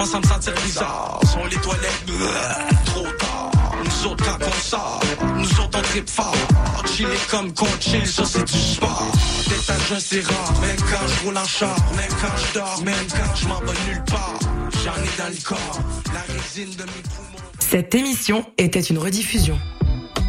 commence à me sentir bizarre? Sont les toilettes, trop tard. Nous autres, quand on sort, nous autres, on trip fort. Chiller comme qu'on chill, ça c'est du sport. D'être à jeun, c'est rare. Même quand je roule en char, même quand je dors, même quand je m'en vais nulle part. J'en ai dans le corps, la résine de mes poumons. Cette émission était une rediffusion.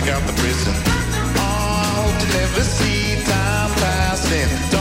take out the prison. I hope to never see time passing.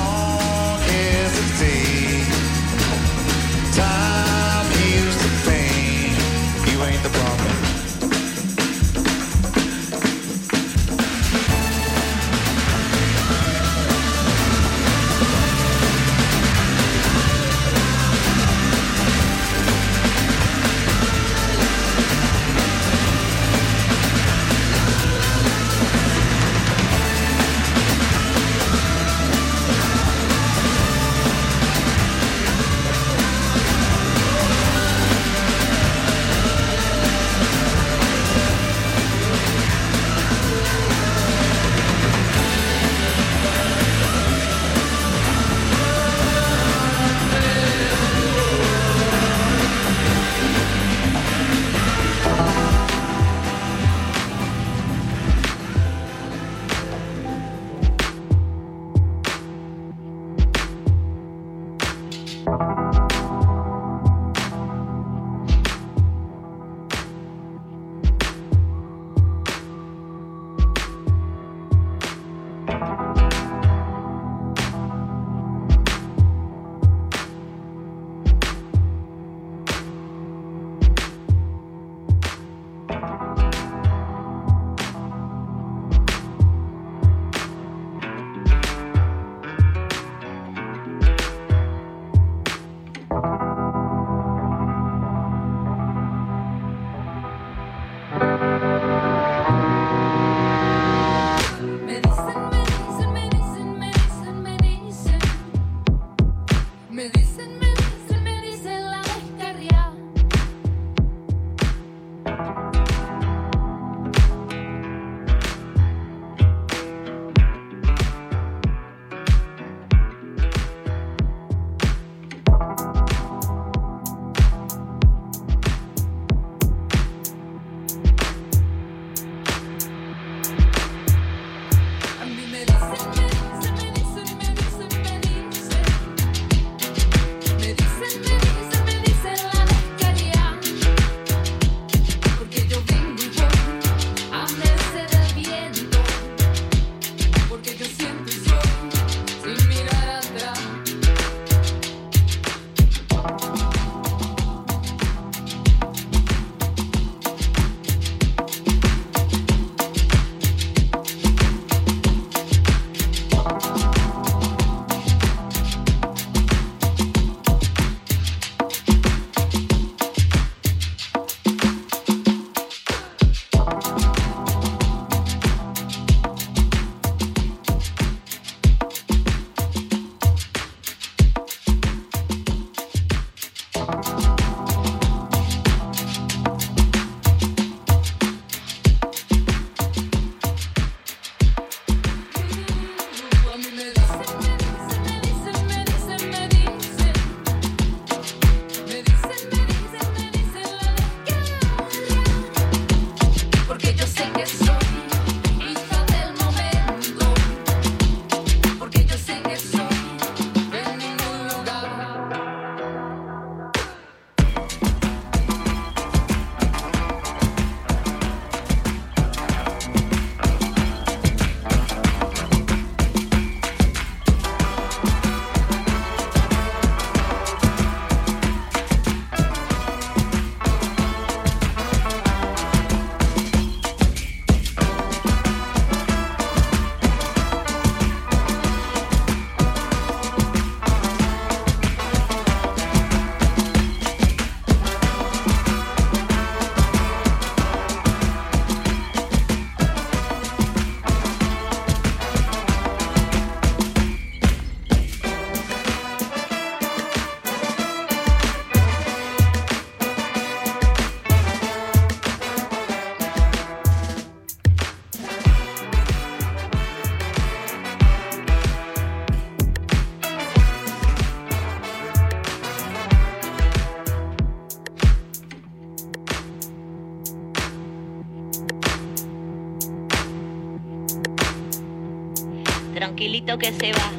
Que se va.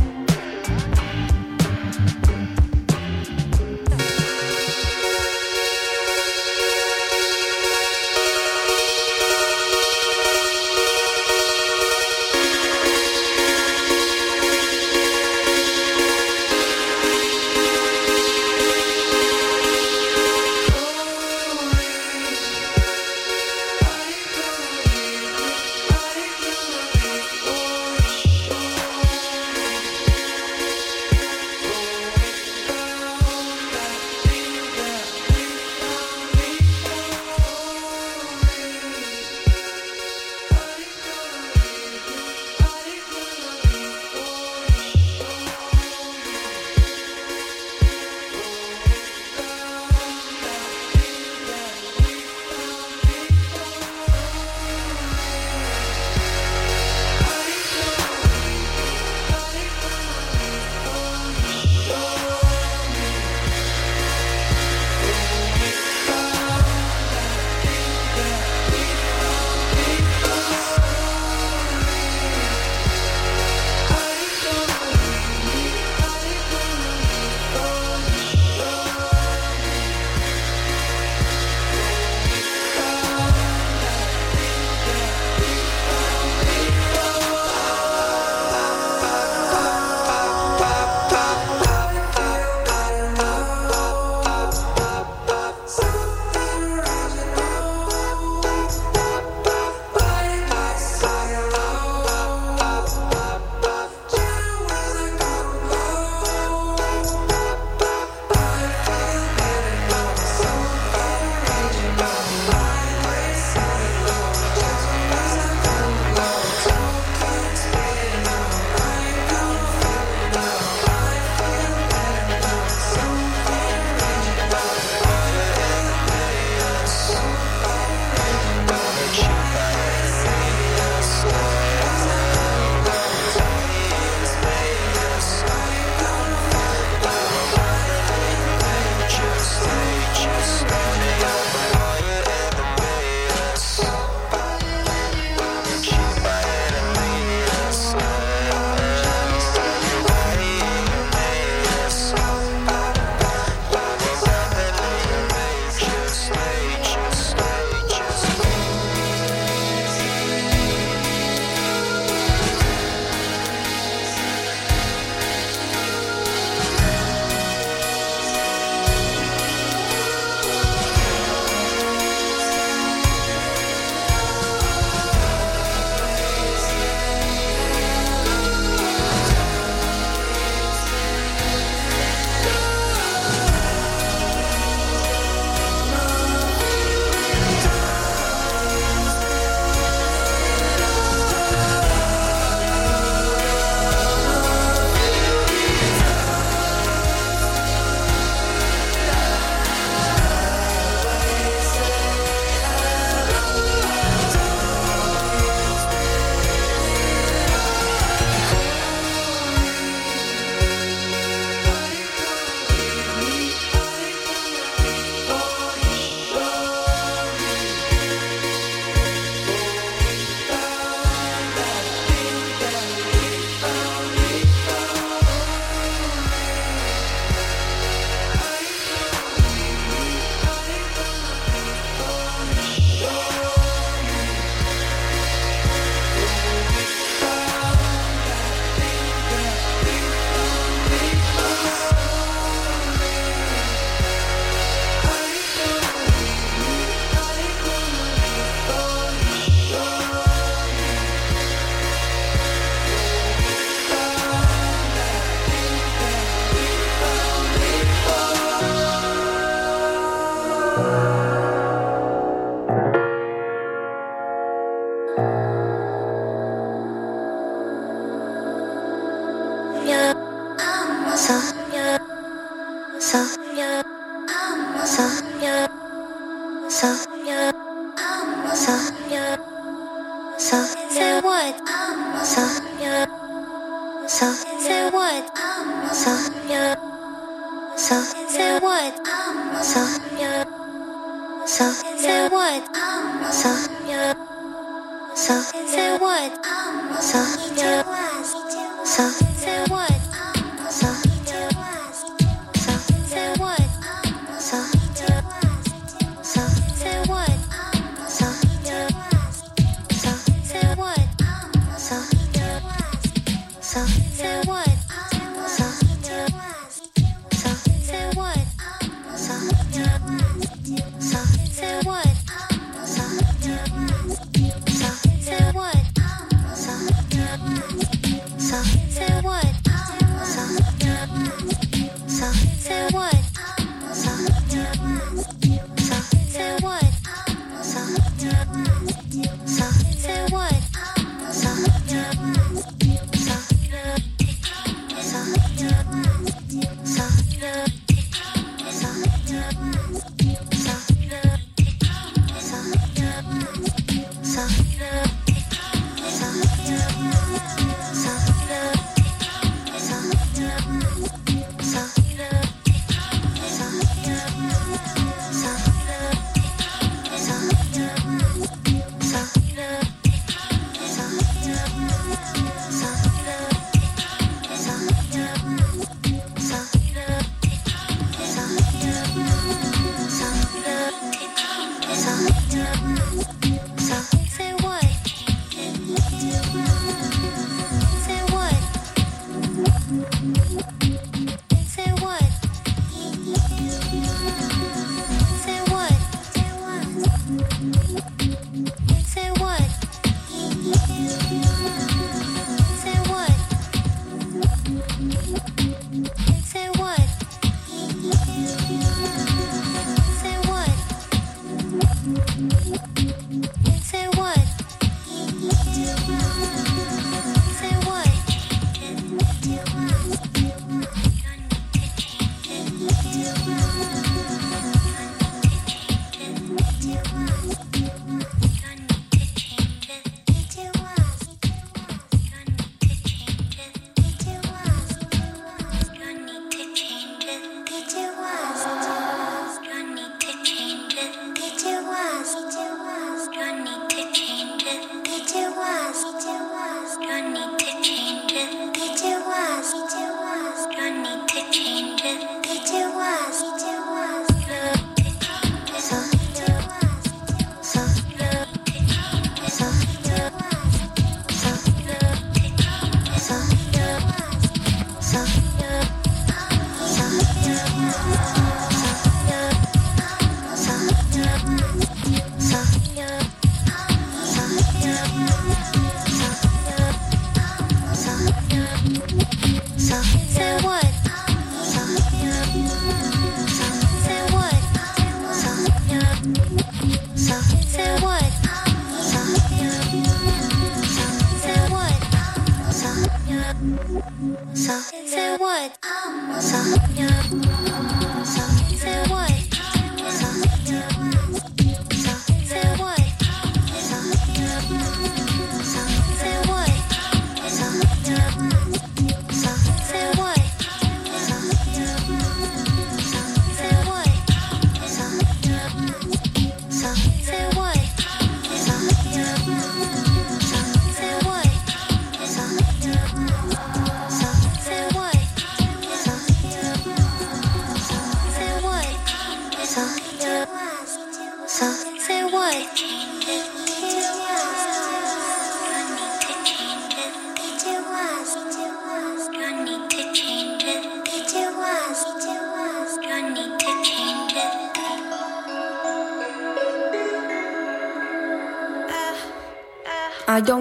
走在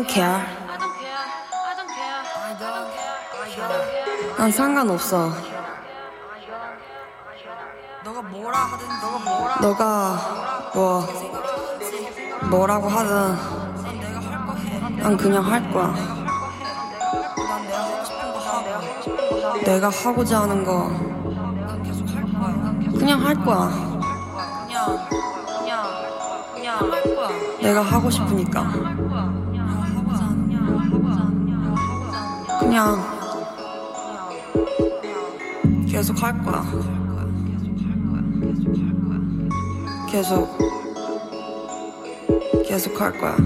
don't care. 난 상관없어. 너가 뭐라 하든 너가 뭐라 너가 뭐 뭐라고 하든 난 그냥 할 거야. 내가 하고자 하는 거 그냥 할 거야. 내가 하고 싶으니까. 그냥 계속 할 거야. 계속 계속 할 거야.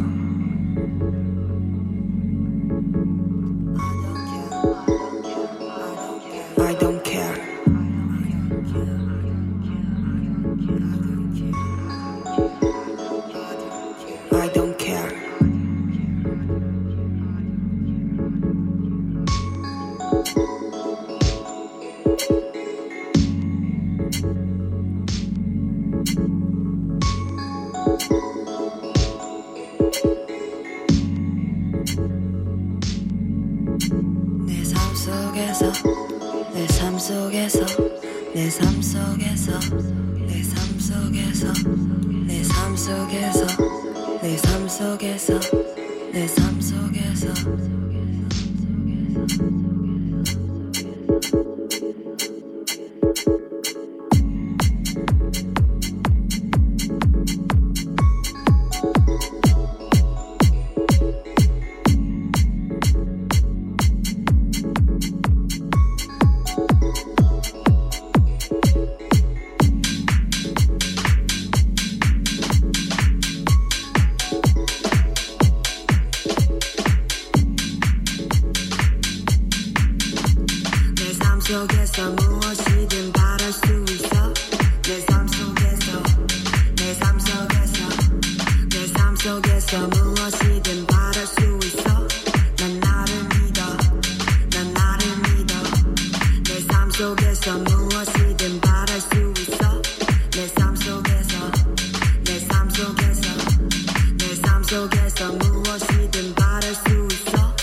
Some rules she didn't bother to stop.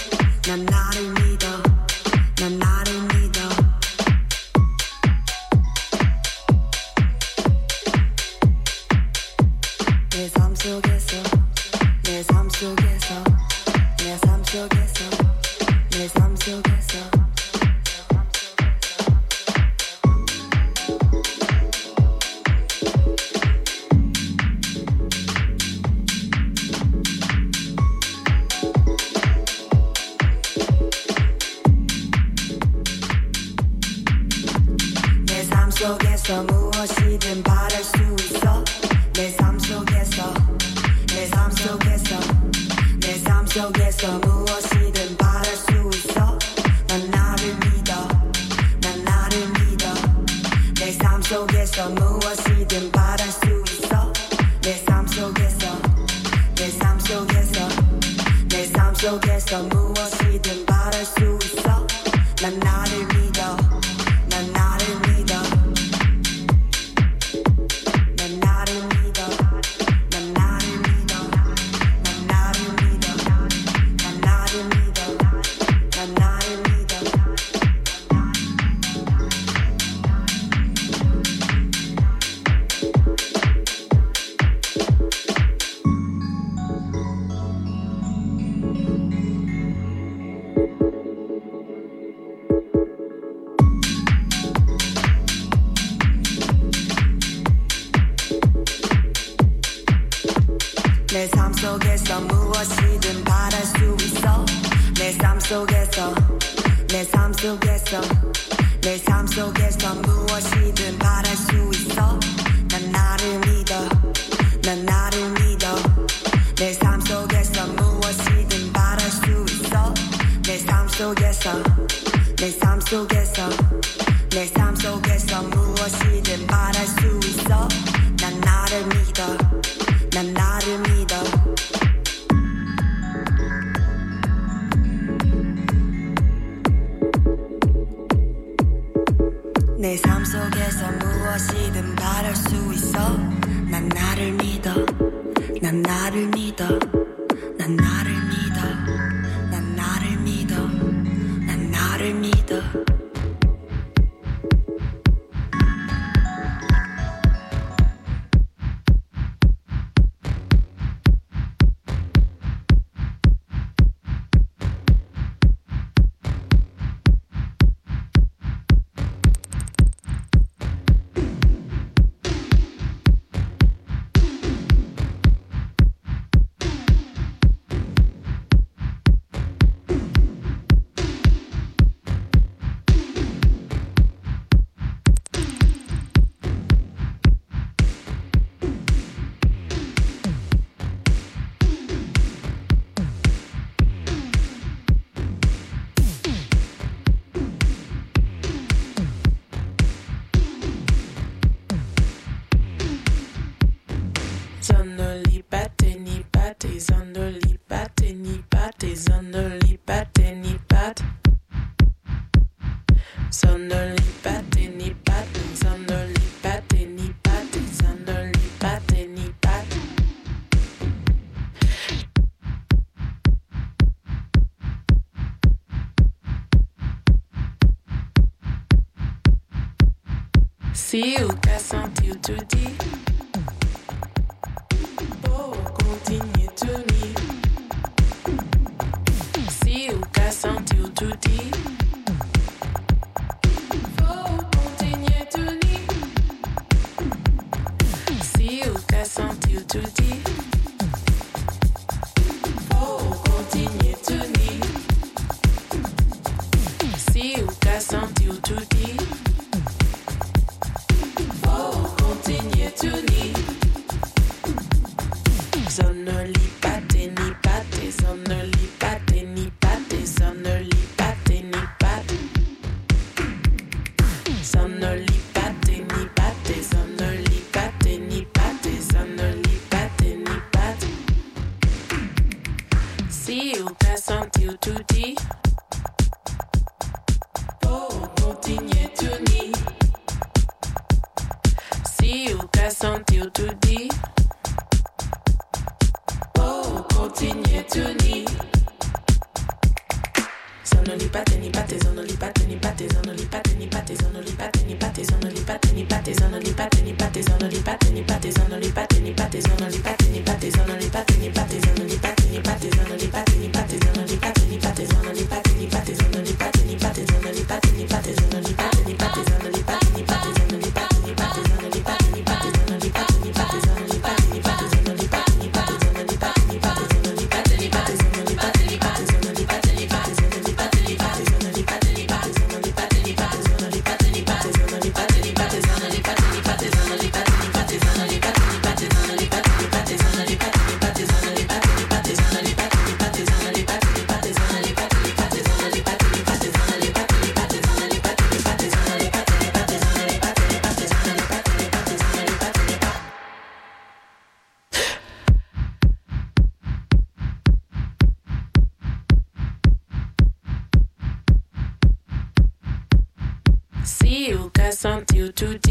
난 나를 to deep. too deep.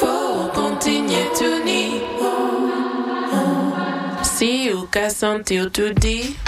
Vou continuer to need. Si o quer sentir tudo.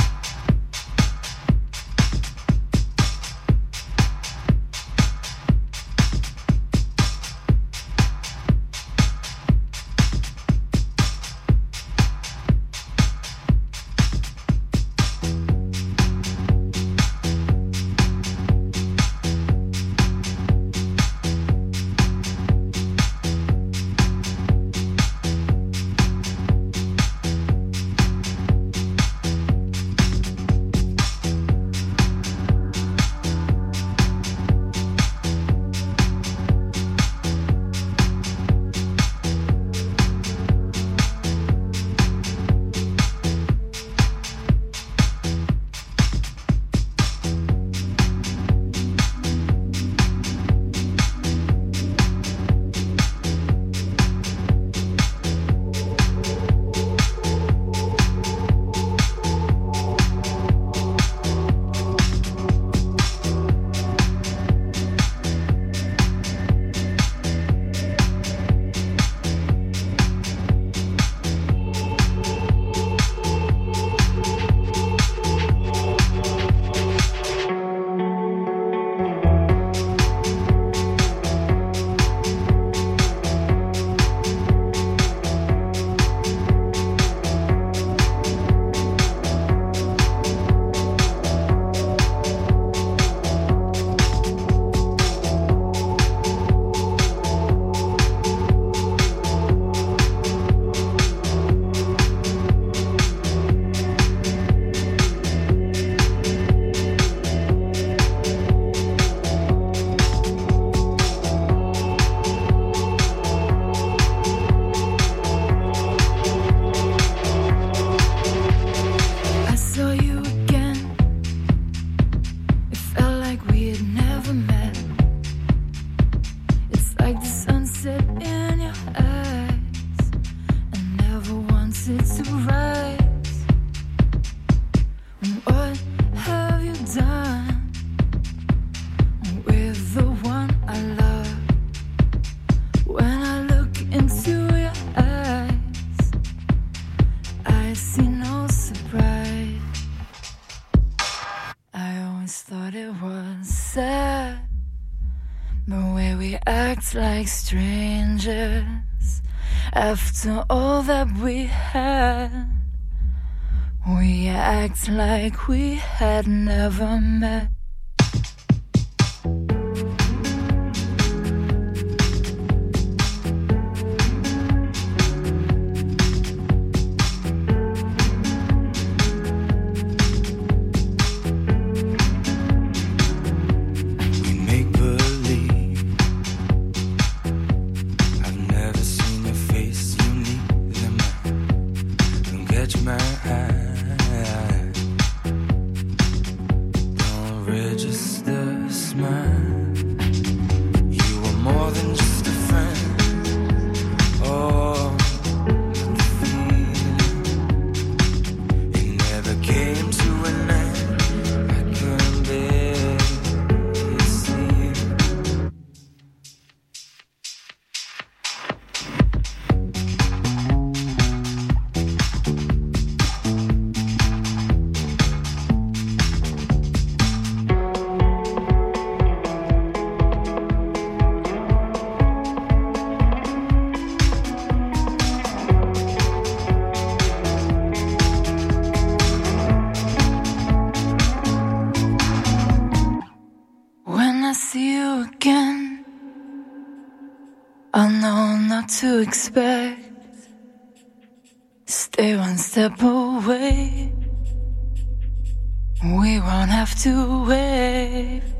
Like strangers after all that we had. We act like we had never met. Won't have to wait.